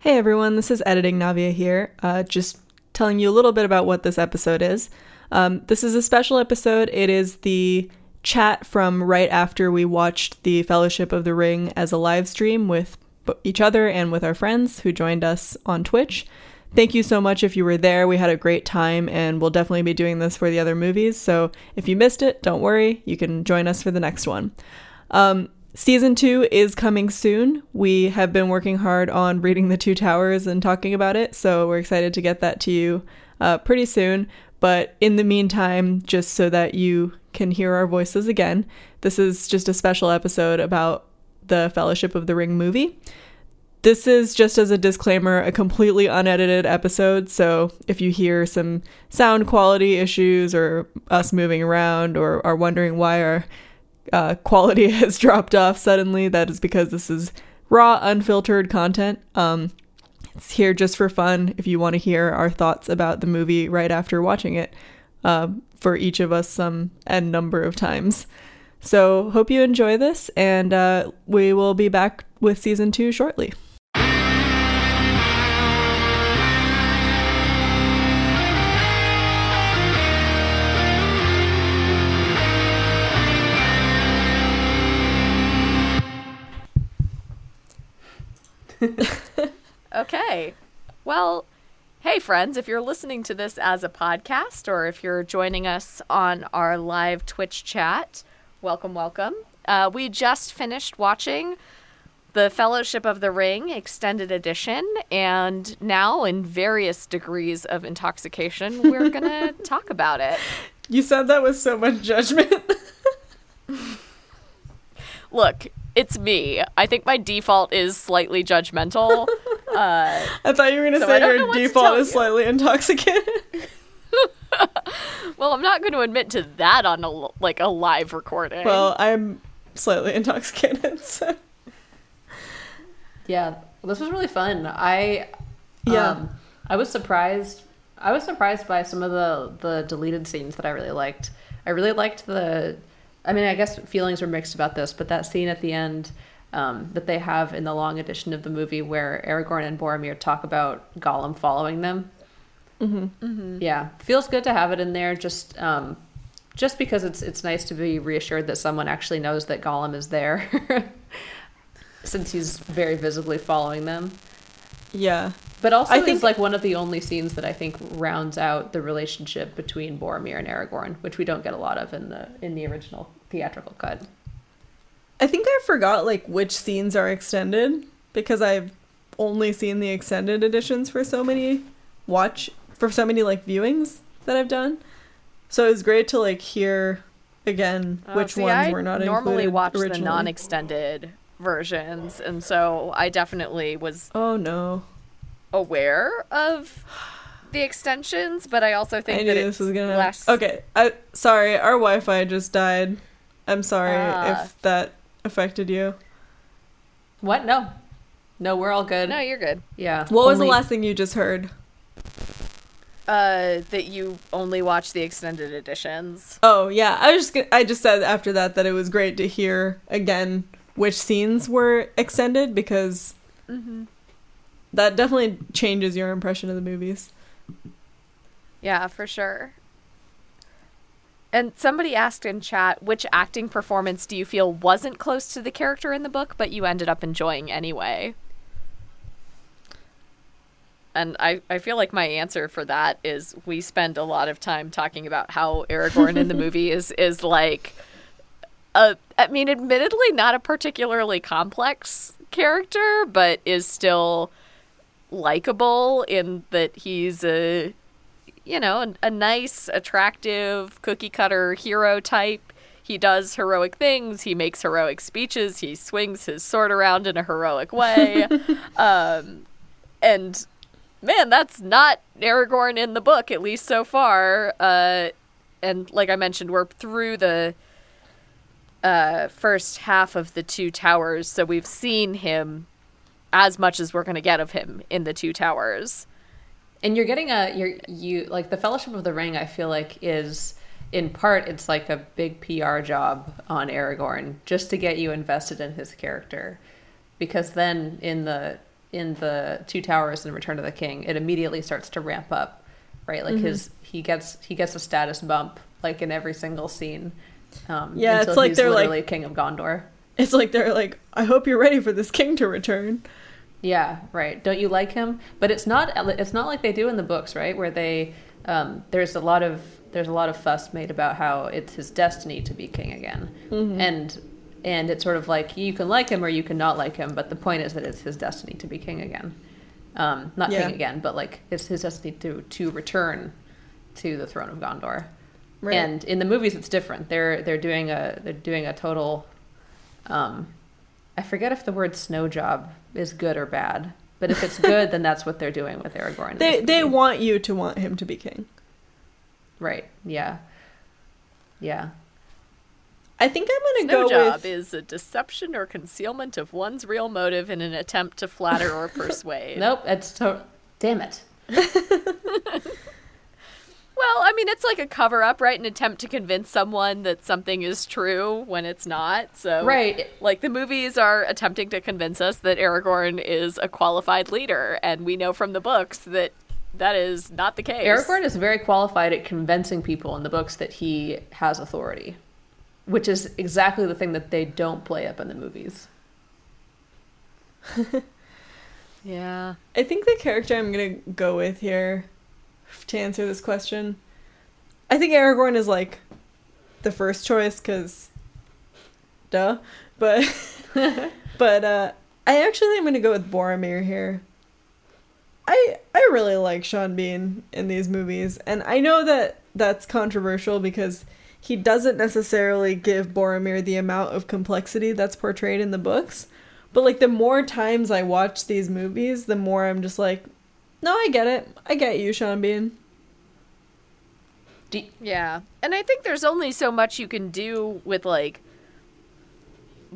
Hey everyone, this is Editing Navia here. Uh, just telling you a little bit about what this episode is. Um, this is a special episode. It is the chat from right after we watched the Fellowship of the Ring as a live stream with each other and with our friends who joined us on Twitch. Thank you so much if you were there. We had a great time and we'll definitely be doing this for the other movies. So if you missed it, don't worry. You can join us for the next one. Um, season two is coming soon. We have been working hard on reading The Two Towers and talking about it. So we're excited to get that to you uh, pretty soon. But in the meantime, just so that you can hear our voices again, this is just a special episode about the Fellowship of the Ring movie. This is just as a disclaimer, a completely unedited episode. So if you hear some sound quality issues or us moving around or are wondering why our uh, quality has dropped off suddenly, that is because this is raw, unfiltered content. Um, it's here just for fun if you want to hear our thoughts about the movie right after watching it uh, for each of us some n number of times. So, hope you enjoy this, and uh, we will be back with season two shortly. okay. Well, hey, friends, if you're listening to this as a podcast or if you're joining us on our live Twitch chat, welcome, welcome. Uh, we just finished watching the Fellowship of the Ring extended edition, and now, in various degrees of intoxication, we're going to talk about it. You said that with so much judgment. Look, it's me. I think my default is slightly judgmental. Uh, I thought you were going to say your default is slightly intoxicated. well, I'm not going to admit to that on a like a live recording. Well, I'm slightly intoxicated. So. Yeah, this was really fun. I yeah, um, I was surprised. I was surprised by some of the the deleted scenes that I really liked. I really liked the I mean, I guess feelings were mixed about this, but that scene at the end um, that they have in the long edition of the movie where Aragorn and Boromir talk about Gollum following them. Mm-hmm. Mm-hmm. Yeah, feels good to have it in there. Just um, just because it's it's nice to be reassured that someone actually knows that Gollum is there, since he's very visibly following them. Yeah, but also I think like one of the only scenes that I think rounds out the relationship between Boromir and Aragorn, which we don't get a lot of in the in the original theatrical cut. I think I forgot like which scenes are extended because I've only seen the extended editions for so many watch for so many like viewings that I've done. So it was great to like hear again oh, which see, ones I were not I normally watch originally. the non-extended versions and so I definitely was Oh no aware of the extensions, but I also think I that this was gonna less. Okay, I sorry, our Wi-Fi just died. I'm sorry uh, if that affected you. What? No, no, we're all good. No, you're good. Yeah. What only... was the last thing you just heard? Uh, that you only watch the extended editions. Oh yeah, I was just I just said after that that it was great to hear again which scenes were extended because. Mm-hmm that definitely changes your impression of the movies. Yeah, for sure. And somebody asked in chat, which acting performance do you feel wasn't close to the character in the book, but you ended up enjoying anyway? And I, I feel like my answer for that is we spend a lot of time talking about how Aragorn in the movie is is like a I mean, admittedly not a particularly complex character, but is still likable in that he's a you know a, a nice attractive cookie cutter hero type. He does heroic things. He makes heroic speeches. He swings his sword around in a heroic way. Um, and man that's not aragorn in the book at least so far. Uh, and like i mentioned we're through the uh, first half of the two towers so we've seen him as much as we're going to get of him in the two towers. And you're getting a you're you like the Fellowship of the Ring. I feel like is in part it's like a big PR job on Aragorn just to get you invested in his character, because then in the in the Two Towers and Return of the King, it immediately starts to ramp up, right? Like his he gets he gets a status bump like in every single scene. Um, Yeah, it's like they're, like- king of Gondor. It's like they're like, I hope you're ready for this king to return. Yeah, right. Don't you like him? But it's not. It's not like they do in the books, right? Where they um, there's a lot of there's a lot of fuss made about how it's his destiny to be king again, and and it's sort of like you can like him or you can not like him, but the point is that it's his destiny to be king again. Um, not Yeah. king again, but like it's his destiny to to return to the throne of Gondor. Right. And in the movies, it's different. They're they're doing a they're doing a total. Um, I forget if the word snow job is good or bad, but if it's good, then that's what they're doing with Aragorn. in They this they want you to want him to be king. right. Yeah. Yeah. I think I'm Snow gonna go Snow job with is a deception or concealment of one's real motive in an attempt to flatter or persuade. Nope. It's to- Damn it. Well, I mean, it's like a cover up, right? An attempt to convince someone that something is true when it's not. So, Right. like the movies are attempting to convince us that Aragorn is a qualified leader, and we know from the books that that is not the case. Aragorn is very qualified at convincing people in the books that he has authority, which is exactly the thing that they don't play up in the movies. yeah. I think the character I'm gonna go with here to answer this question, I think Aragorn is like the first choice because, duh. But but uh, I actually think I'm gonna go with Boromir here. I I really like Sean Bean in these movies, and I know that that's controversial because he doesn't necessarily give Boromir the amount of complexity that's portrayed in the books. But like the more times I watch these movies, the more I'm just like, no, I get it. I get you, Sean Bean. Do- Yeah. And I think there's only so much you can do with like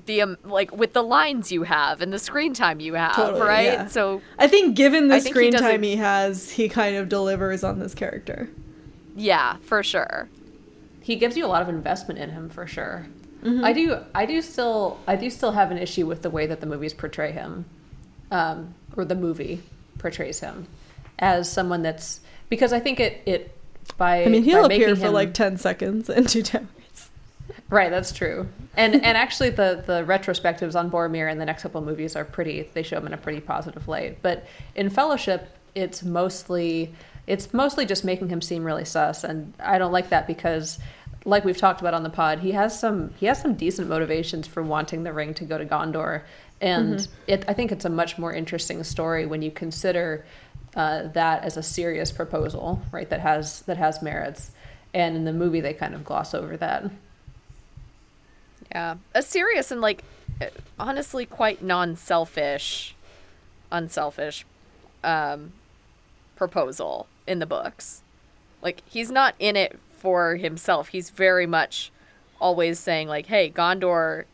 the um, like with the lines you have and the screen time you have, Totally, right? yeah. So, I think given the I think he screen doesn't- time he has, he kind of delivers on this character. yeah, for sure. he gives you a lot of investment in him for sure. Mm-hmm. I do I do still I do still have an issue with the way that the movies portray him. Um, or the movie portrays him as someone that's because I think it it by I mean, he'll appear for him- like 10 seconds in Two Towers. Right, that's true. And and actually the the retrospectives on Boromir in the next couple of movies are pretty they show him in a pretty positive light. But in Fellowship it's mostly it's mostly just making him seem really sus and I don't like that because like we've talked about on the pod, he has some he has some decent motivations for wanting the ring to go to Gondor. And it I think it's a much more interesting story when you consider uh, that as a serious proposal, right? That has that has merits. And in the movie they kind of gloss over that. Yeah. A serious and like uh, honestly quite non-selfish unselfish um proposal in the books. Like he's not in it for himself. He's very much always saying like, "Hey, Gondor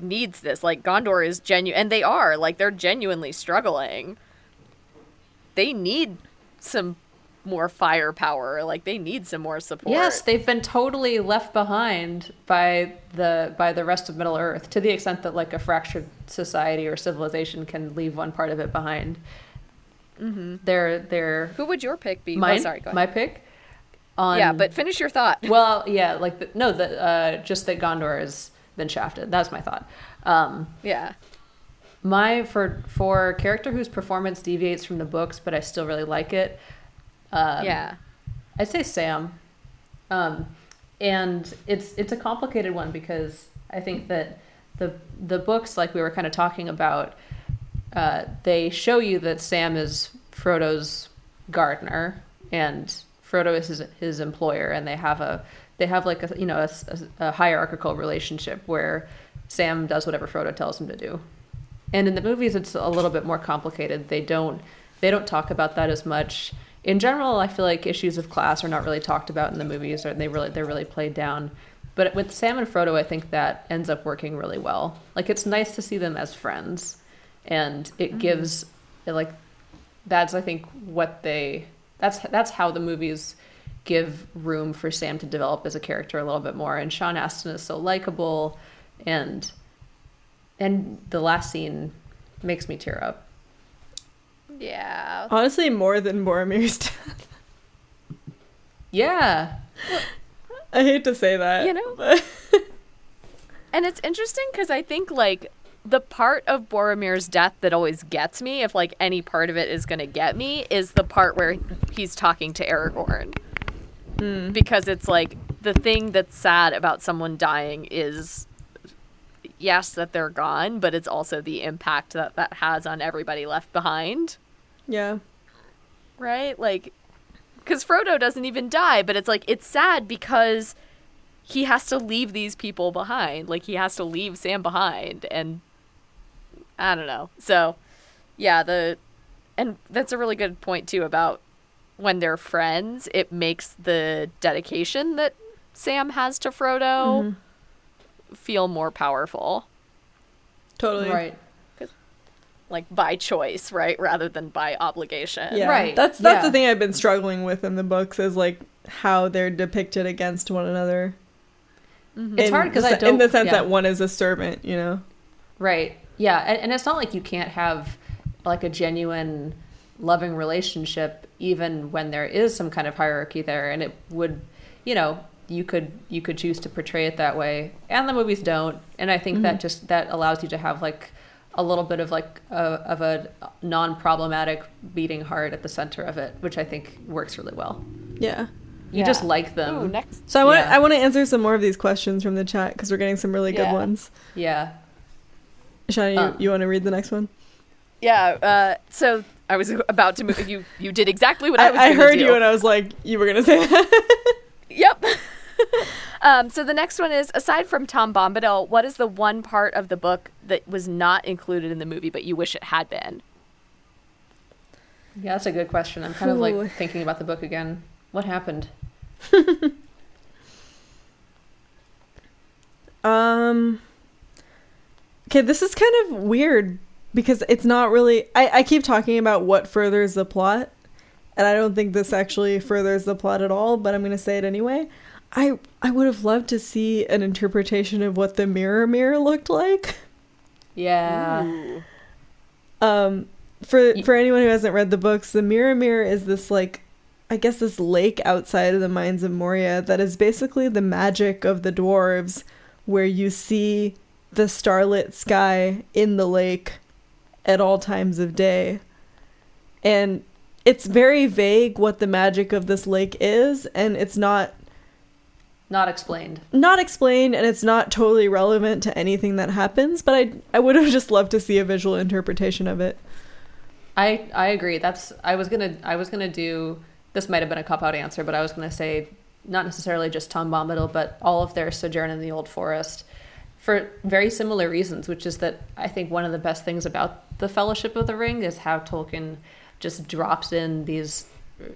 needs this. Like Gondor is genuine and they are. Like they're genuinely struggling. They need some more firepower. Like they need some more support. Yes, they've been totally left behind by the by the rest of Middle Earth to the extent that like a fractured society or civilization can leave one part of it behind. Mm-hmm. They're they're Who would your pick be? mine, oh, sorry, go ahead. my pick. On, yeah, but finish your thought. well, yeah, like the, no, the uh, just that Gondor has been shafted. That's my thought. Um, Yeah. my for for character whose performance deviates from the books, but I still really like it. Um, yeah. I'd say Sam. Um, and it's it's a complicated one because I think that the the books, like we were kind of talking about, uh, they show you that Sam is Frodo's gardener and Frodo is his his employer, and they have a they have like a you know a, a, a hierarchical relationship where Sam does whatever Frodo tells him to do. And in the movies, it's a little bit more complicated. They don't they don't talk about that as much. In general, I feel like issues of class are not really talked about in the movies, or they really they're really played down. But with Sam and Frodo, I think that ends up working really well. Like it's nice to see them as friends, and it mm-hmm. gives like that's I think what they that's that's how the movies give room for Sam to develop as a character a little bit more. And Sean Astin is so likable, and and the last scene makes me tear up. Yeah. Honestly, more than Boromir's death. Yeah. I hate to say that. You know? but- And it's interesting because I think like the part of Boromir's death that always gets me, if like any part of it is going to get me, is the part where he's talking to Aragorn. Mm. Because it's like the thing that's sad about someone dying is yes that they're gone, but it's also the impact that that has on everybody left behind, yeah. right? Like cuz Frodo doesn't even die, but it's like it's sad because he has to leave these people behind. Like he has to leave Sam behind and I don't know. So, yeah, the and that's a really good point too about when they're friends, it makes the dedication that Sam has to Frodo mm-hmm. feel more powerful, Totally. Right. like by choice, right, rather than by obligation. Yeah. Right, That's that's yeah. the thing I've been struggling with in the books is like how they're depicted against one another. Mm-hmm. It's In hard because I don't. in the sense yeah. that one is a servant, you know. Right. Yeah, and, and it's not like you can't have like a genuine loving relationship even when there is some kind of hierarchy there and it would you know you could you could choose to portray it that way and the movies don't and i think that just that allows you to have like a little bit of like a, of a non-problematic beating heart at the center of it which i think works really well Yeah. you Yeah. just like them Ooh, next. So I want Yeah. I want to answer some more of these questions from the chat because we're getting some really good ones. yeah Shani, you, Um, you want to read the next one? Yeah, uh, so I was about to move. You you did exactly what I, I, was. I gonna heard do. you and I was like, you were gonna say that. Yep. um, so the next one is aside from Tom Bombadil, what is the one part of the book that was not included in the movie but you wish it had been? yeah that's a good question i'm kind of Ooh. like thinking about the book again what happened Um. Okay, this is kind of weird because it's not really. I, I keep talking about what furthers the plot, and I don't think this actually furthers the plot at all. But I'm gonna say it anyway. I I would have loved to see an interpretation of what the Mirrormere looked like. yeah Um, for for anyone who hasn't read the books, the Mirrormere is this like, I guess this lake outside of the mines of Moria that is basically the magic of the dwarves, where you see the starlit sky in the lake at all times of day, and it's very vague what the magic of this lake is, and it's not not explained. not explained and it's not totally relevant to anything that happens but i i would have just loved to see a visual interpretation of it. I I agree. That's I was gonna I was gonna do this might have been a cop out answer, but I was gonna say not necessarily just Tom Bombadil, but all of their sojourn in the Old Forest for very similar reasons, which is that I think one of the best things about the Fellowship of the Ring is how Tolkien just drops in these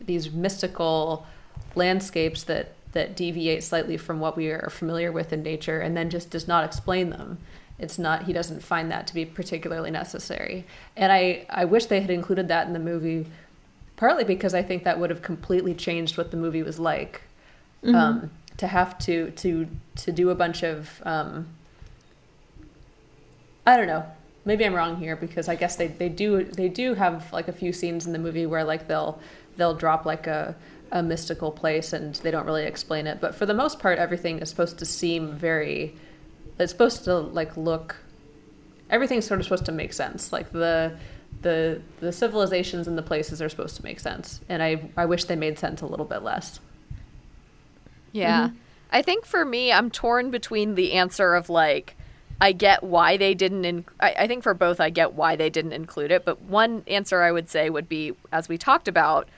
these mystical landscapes that that deviate slightly from what we are familiar with in nature and then just does not explain them. It's not he doesn't find that to be particularly necessary. And i i wish they had included that in the movie partly because i think that would have completely changed what the movie was like. Um, to have to to to do a bunch of um, i don't know. Maybe i'm wrong here because i guess they, they do they do have like a few scenes in the movie where like they'll they'll drop like a a mystical place and they don't really explain it. But for the most part everything is supposed to seem very it's supposed to like look everything's sort of supposed to make sense. Like the the the civilizations and the places are supposed to make sense. And i i wish they made sense a little bit less. Yeah. Mm-hmm. I think for me, I'm torn between the answer of like, I get why they didn't. In- I, I think for both, I get why they didn't include it. But one answer I would say would be, as we talked about,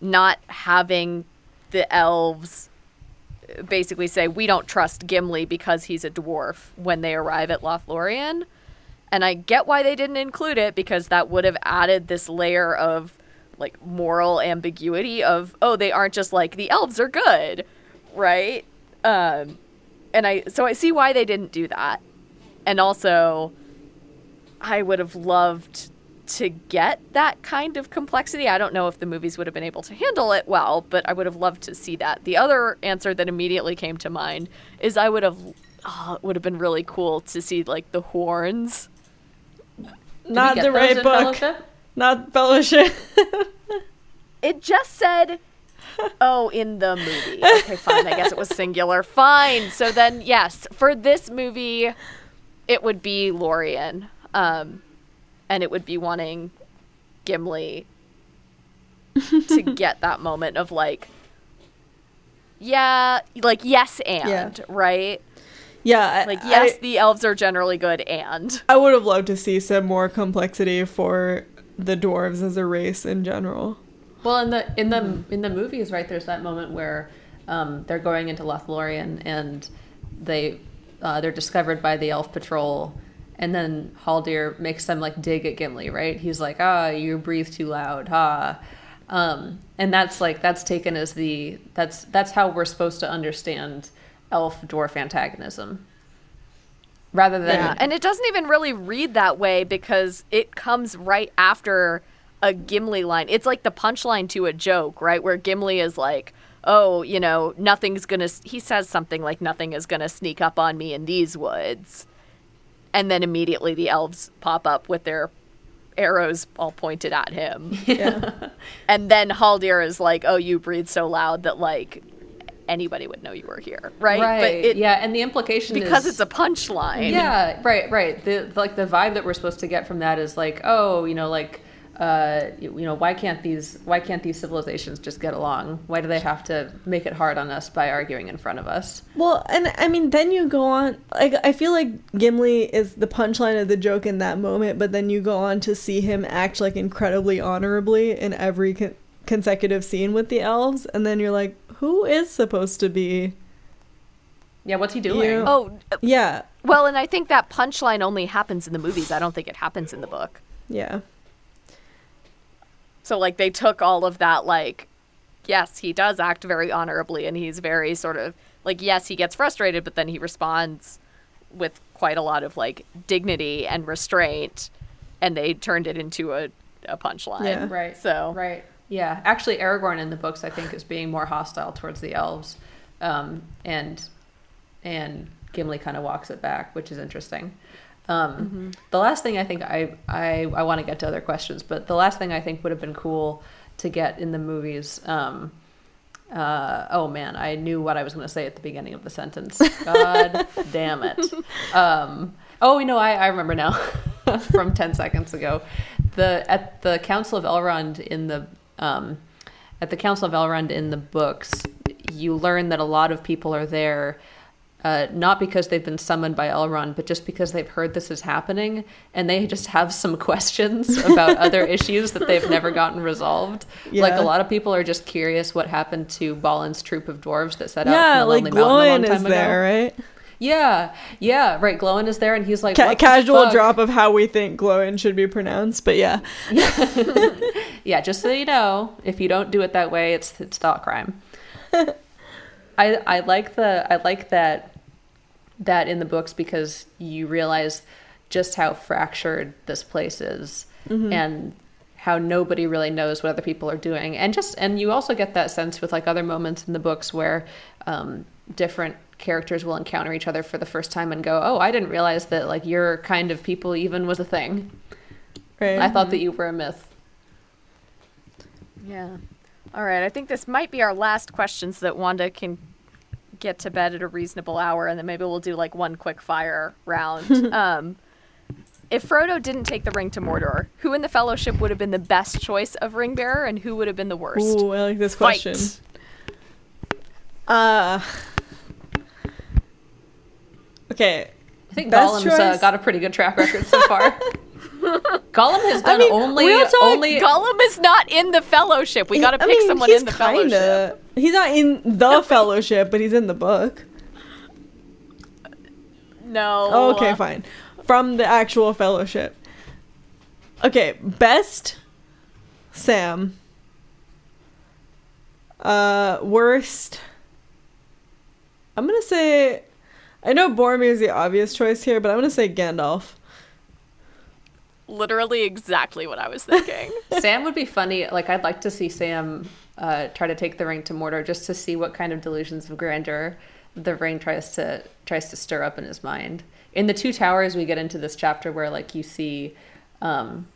not having the elves basically say we don't trust Gimli because he's a dwarf when they arrive at Lothlorien. And I get why they didn't include it because that would have added this layer of like moral ambiguity of oh they aren't just like the elves are good, right? Um and I so I see why they didn't do that. And also I would have loved to get that kind of complexity. I don't know if the movies would have been able to handle it well, but I would have loved to see that. The other answer that immediately came to mind is I would have oh, it would have been really cool to see like the horns Did not the right book Fellowship? not fellowship. it just said oh, in the movie. Okay, fine. I guess it was singular. Fine. So then, yes, for this movie, it would be Lorien, um, and it would be wanting Gimli to get that moment of like, yeah, like yes and Yeah. right, yeah, I- like yes, I, the elves are generally good and I would have loved to see some more complexity for the dwarves as a race in general. Well, in the in the in the movies, right? There's that moment where um, they're going into Lothlorien and they uh, they're discovered by the elf patrol, and then Haldir makes them like dig at Gimli, right? He's like, "Ah, you breathe too loud, ha." Um, and that's like that's taken as the that's that's how we're supposed to understand elf dwarf antagonism, rather than Yeah, and it doesn't even really read that way because it comes right after a Gimli line. It's like the punchline to a joke, right? Where Gimli is like, "Oh, you know, nothing's gonna." He says something like, "Nothing is gonna sneak up on me in these woods," and then immediately the elves pop up with their arrows all pointed at him, Yeah. and then Haldir is like, "Oh, you breathe so loud that like." Anybody would know you were here, right? right, But it, yeah, and the implication because is, it's a punchline. Yeah, right, right. The like the vibe that we're supposed to get from that is like, oh, you know, like uh you, you know, why can't these why can't these civilizations just get along? Why do they have to make it hard on us by arguing in front of us? Well, and I mean, then you go on. Like, I feel like Gimli is the punchline of the joke in that moment, but then you go on to see him act like incredibly honorably in every con- consecutive scene with the elves, and then you're like, who is supposed to be? Yeah, what's he doing? You- Oh, Yeah, Well, and I think that punchline only happens in the movies. I don't think it happens in the book. yeah, So like they took all of that like yes, he does act very honorably and he's very sort of like yes, he gets frustrated, but then he responds with quite a lot of like dignity and restraint and they turned it into a a punchline. Yeah. Right. So Right. Yeah. Actually, Aragorn in the books, I think, is being more hostile towards the elves, um, and and Gimli kind of walks it back, which is interesting. Um, The last thing I think I I, I want to get to other questions, but the last thing I think would have been cool to get in the movies. Um, uh, oh man, I knew what I was going to say at the beginning of the sentence. God damn it. Um, oh, you know, I, I remember now from 10 seconds ago. The At the Council of Elrond in the. Um, at the Council of Elrond in the books, you learn that a lot of people are there uh, not because they've been summoned by Elrond, but just because they've heard this is happening and they just have some questions about other issues that they've never gotten resolved. Like a lot of people are just curious what happened to Balin's troop of dwarves that set out yeah. from the Like Lonely Mountain a long Glóin is ago. there, right? Yeah, yeah, right. Glóin is there, and he's like Ca- casual drop of how we think Glóin should be pronounced, but yeah, Yeah, just so you know, if you don't do it that way, it's it's thought crime. I I like the I like that that in the books because you realize just how fractured this place is and how nobody really knows what other people are doing and just and you also get that sense with like other moments in the books where um, different characters will encounter each other for the first time and go oh i didn't realize that like your kind of people even was a thing right. i thought that you were a myth Yeah. All right. I think this might be our last question so that Wanda can get to bed at a reasonable hour and then maybe we'll do like one quick fire round. um, if Frodo didn't take the ring to Mordor, who in the Fellowship would have been the best choice of ring bearer and who would have been the worst? Ooh, I like this Fight. question. Uh Okay. I think Best Gollum's uh, choice? got a pretty good track record so far. Gollum has done mean, only we all talk- only Gollum is not in the Fellowship. We got to pick mean, someone he's in the kinda- Fellowship. He's not in the fellowship, but he's in the book. No. Oh, okay, fine. From the actual fellowship. Okay, best Sam. Uh worst I'm going to say I know Boromir is the obvious choice here, but I'm going to say Gandalf. Literally exactly what I was thinking. Sam would be funny. Like I'd like to see Sam uh, try to take the ring to Mordor just to see what kind of delusions of grandeur the ring tries to tries to stir up in his mind. In the Two Towers, we get into this chapter where like you see, um,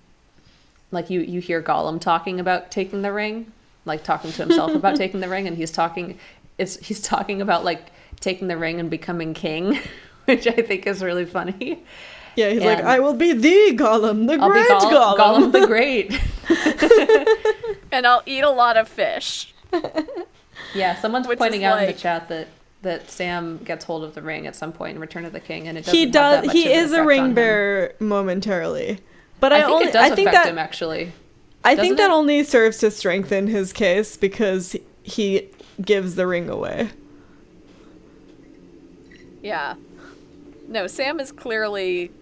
like you you hear Gollum talking about taking the ring, like talking to himself about taking the ring, and he's talking, it's he's talking about like taking the ring and becoming king, which I think is really funny. Yeah, he's and like, I will be the Gollum, the I'll great Gollum. Gollum the great. and I'll eat a lot of fish. Yeah, someone's Which pointing out like... in the chat that that Sam gets hold of the ring at some point in Return of the King, and it doesn't he does. he is a ring bearer momentarily, but I, I think only, it does I think that, him actually. I Doesn't think that it? only serves to strengthen his case because he gives the ring away. Yeah. No, Sam is clearly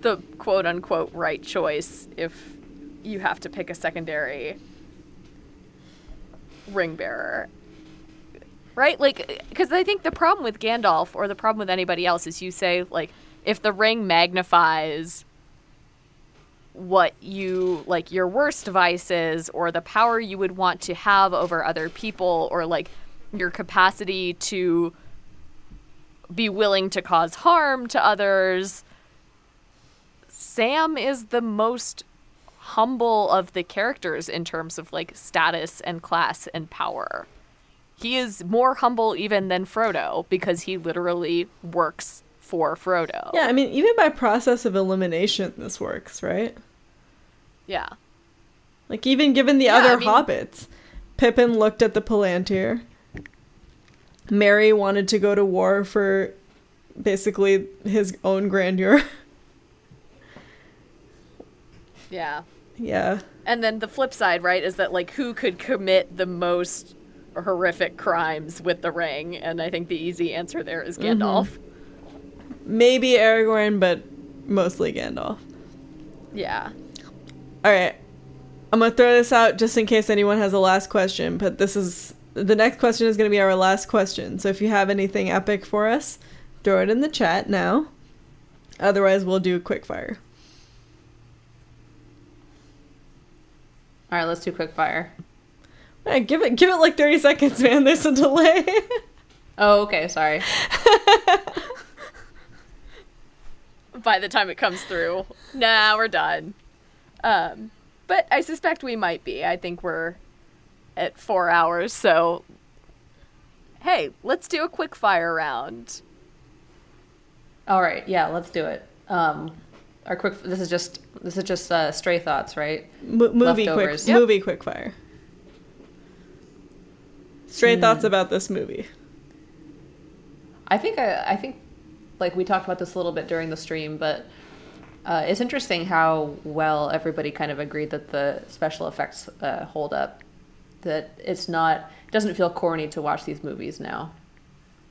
the quote unquote right choice if you have to pick a secondary ring bearer. Right? Like, because I think the problem with Gandalf or the problem with anybody else is you say, like, if the ring magnifies what you like your worst vices or the power you would want to have over other people or like your capacity to be willing to cause harm to others Sam is the most humble of the characters in terms of like status and class and power. He is more humble even than Frodo because he literally works for Frodo. Yeah, I mean, even by process of elimination, this works, right? Yeah. Like even given the yeah, other I mean, hobbits, Pippin looked at the Palantir. Merry wanted to go to war for basically his own grandeur. yeah. Yeah. And then the flip side, right, is that like who could commit the most horrific crimes with the ring? And I think the easy answer there is mm-hmm. Gandalf. Mm-hmm. Maybe Aragorn, but mostly Gandalf. Yeah. All right. I'm going to throw this out just in case anyone has a last question, but this is the next question is going to be our last question. So if you have anything epic for us, throw it in the chat now. Otherwise, we'll do a quick fire. All right, let's do quick fire. Right, give it give it like 30 seconds, man. There's a delay. oh, okay, sorry. By the time it comes through, nah, we're done. Um, but I suspect we might be. I think we're at four hours, so hey, let's do a quick fire round. All right, yeah, let's do it. Um, our quick. This is just this is just uh, stray thoughts, right? M- movie Leftovers. quick yep. movie quick fire. Stray mm. thoughts about this movie. I think I, I think like we talked about this a little bit during the stream, but uh, it's interesting how well everybody kind of agreed that the special effects uh, hold up. That it's not it doesn't feel corny to watch these movies now,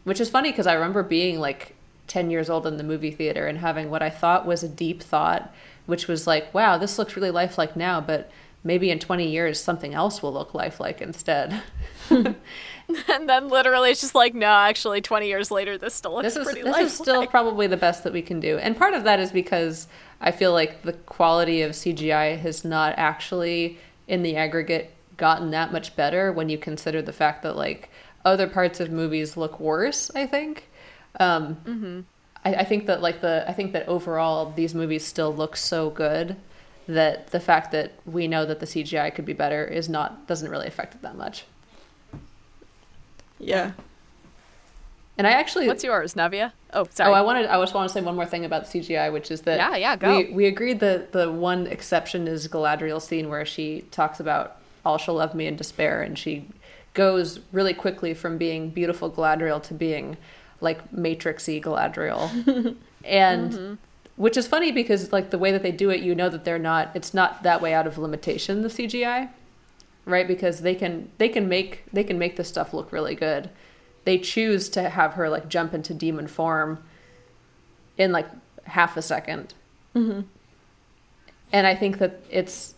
which is funny because I remember being like ten years old in the movie theater and having what I thought was a deep thought, which was like, "Wow, this looks really lifelike now," but maybe in 20 years something else will look lifelike instead. and then literally it's just like, no, actually 20 years later this still looks this is, pretty This lifelike. is still probably the best that we can do. And part of that is because I feel like the quality of CGI has not actually, in the aggregate, gotten that much better when you consider the fact that like other parts of movies look worse. I think. Um, mm-hmm. I, I think that like the I think that overall these movies still look so good that the fact that we know that the CGI could be better is not doesn't really affect it that much. Yeah, and I actually, what's yours, Navia? Oh, sorry. Oh, I wanted. I just want to say one more thing about CGI, which is that yeah, yeah, go. We, we agreed that the one exception is Galadriel's scene where she talks about all she'll love me in despair, and she goes really quickly from being beautiful Galadriel to being like matrixy Galadriel, and. Mm-hmm. Which is funny because like the way that they do it, you know that they're not. It's not that way out of limitation. The CGI, right? Because they can they can make they can make this stuff look really good they choose to have her like jump into demon form in like half a 2nd mm-hmm. And I think that it's,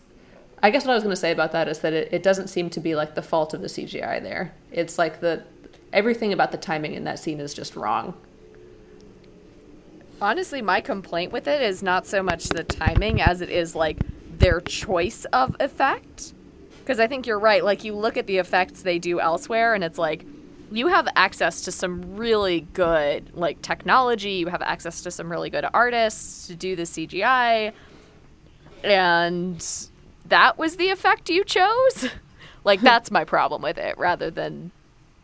I guess what I was going to say about that is that it, it doesn't seem to be like the fault of the CGI there. It's like the, everything about the timing in that scene is just wrong. Honestly, my complaint with it is not so much the timing as it is like their choice of effect. Because I think you're right. Like, you look at the effects they do elsewhere, and it's like, you have access to some really good like technology you have access to some really good artists to do the cgi and that was the effect you chose. like that's my problem with it, rather than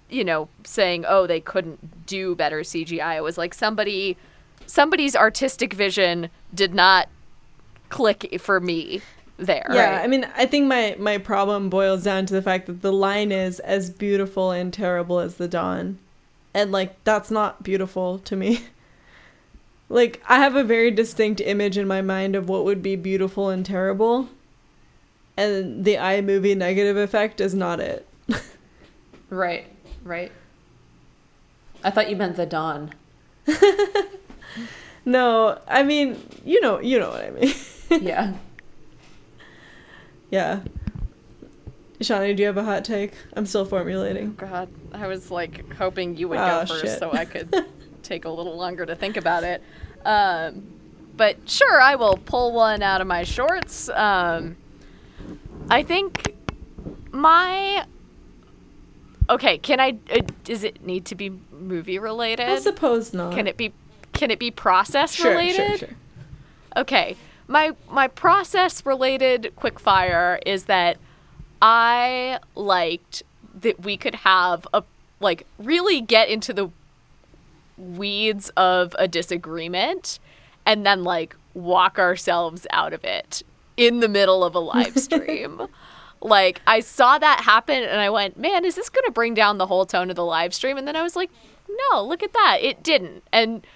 you know saying oh they couldn't do better CGI. It was like somebody somebody's artistic vision did not click for me there. Yeah, right? I mean, I think my my problem boils down to the fact that the line is as beautiful and terrible as the dawn. And like that's not beautiful to me. like I have a very distinct image in my mind of what would be beautiful and terrible. And the iMovie negative effect is not it. right, right. I thought you meant the dawn. no, I mean, you know, you know what I mean. yeah. Yeah. Shawnee, do you have a hot take? I'm still formulating. God, I was like hoping you would Oh, go first shit. so I could take a little longer to think about it. Um, but sure, I will pull one out of my shorts. Um, I think my. Okay, can I? Uh, does it need to be movie related? I suppose not. Can it be? Can it be process Sure, related? sure, sure. Okay. My my process related quickfire is that I liked that we could have a like really get into the weeds of a disagreement and then like walk ourselves out of it in the middle of a live stream. Like I saw that happen and I went, "Man, is this going to bring down the whole tone of the live stream?" And then I was like, "No, look at that. It didn't." And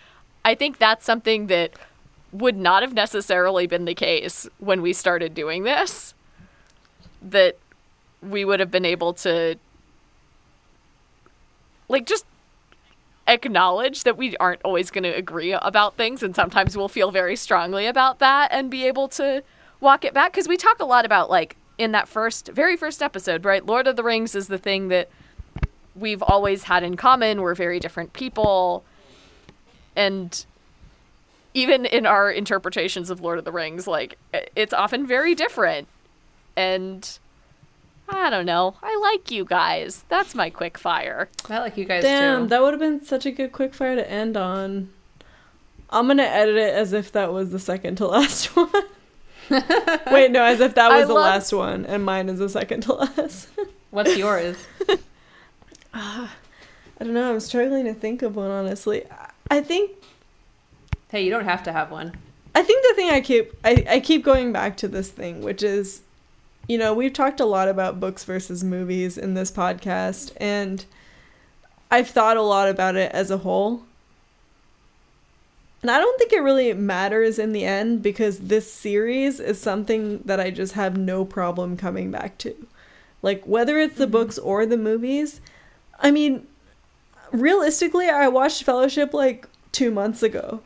I think that's something that would not have necessarily been the case when we started doing this. That we would have been able to, like, just acknowledge that we aren't always going to agree about things, and sometimes we'll feel very strongly about that and be able to walk it back. Because we talk a lot about, like, in that first, very first episode, right? Lord of the Rings is the thing that we've always had in common. We're very different people. And even in our interpretations of Lord of the Rings, like it's often very different. And I don't know. I like you guys. That's my quick fire. I like you guys too. Damn, too. that would have been such a good quick fire to end on. I'm gonna edit it as if that was the second to last one. Wait, no, as if that I was the love- last one, and mine is the second to last. What's yours? I don't know. I'm struggling to think of one. Honestly, I- I think hey, you don't have to have one. I think the thing I keep I, I keep going back to this thing, which is, you know, we've talked a lot about books versus movies in this podcast, and I've thought a lot about it as a whole. And I don't think it really matters in the end because this series is something that I just have no problem coming back to. Like, whether it's the mm-hmm. books or the movies, I mean, realistically, I watched Fellowship like two months ago.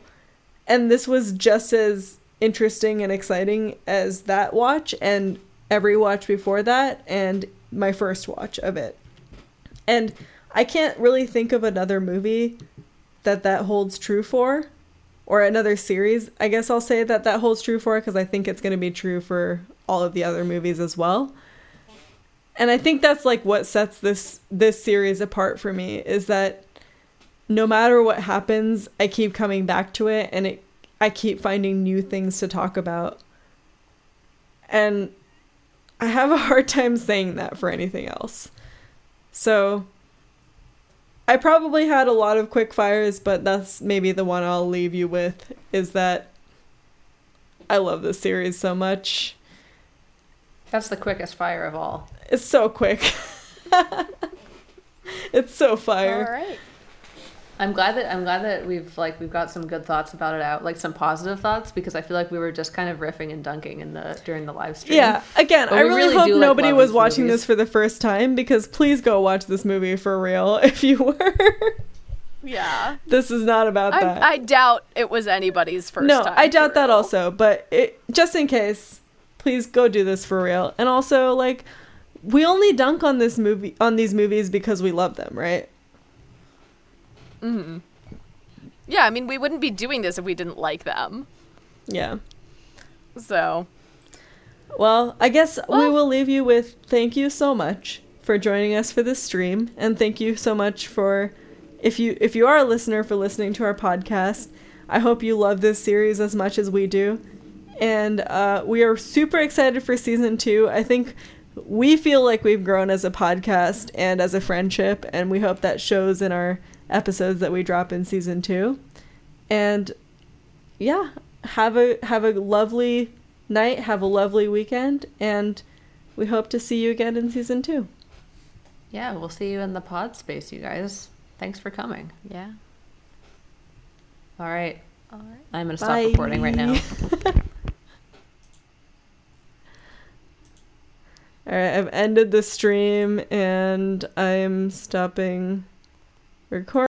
And this was just as interesting and exciting as that watch and every watch before that and my first watch of it. And i can't really think of another movie that that holds true for or another series i guess i'll say that that holds true for because i think it's going to be true for all of the other movies as well and i think that's like what sets this this series apart for me is that no matter what happens, I keep coming back to it and it I keep finding new things to talk about. And I have a hard time saying that for anything else. So I probably had a lot of quick fires, but that's maybe the one I'll leave you with is that I love this series so much. That's the quickest fire of all. It's so quick. it's so fire. All right. I'm glad that I'm glad that we've like we've got some good thoughts about it out, like some positive thoughts, because I feel like we were just kind of riffing and dunking in the during the live stream. Yeah, again, But I really, really hope do, like, nobody love was watching movies. this for the first time because please go watch this movie for real if you were. Yeah. this is not about that. I, I doubt it was anybody's first no, time. I doubt that real. also, but it, just in case, please go do this for real. And also, like, we only dunk on this movie on these movies because we love them, right? Mhm. Yeah, I mean, we wouldn't be doing this if we didn't like them. Yeah. So, Well, I guess we will leave you with thank you so much for joining us for this stream and thank you so much for if you if you are a listener for listening to our podcast. I hope you love this series as much as we do. And uh, we are super excited for season two. I think we feel like we've grown as a podcast and as a friendship, and we hope that shows in our episodes that we drop in season two. And yeah, have a have a lovely night, have a lovely weekend, and we hope to see you again in season two. Yeah, we'll see you in the pod space, you guys. Thanks for coming. Yeah. All right. All right. I'm going to stop recording right now. All right, I've ended the stream and I'm stopping recording.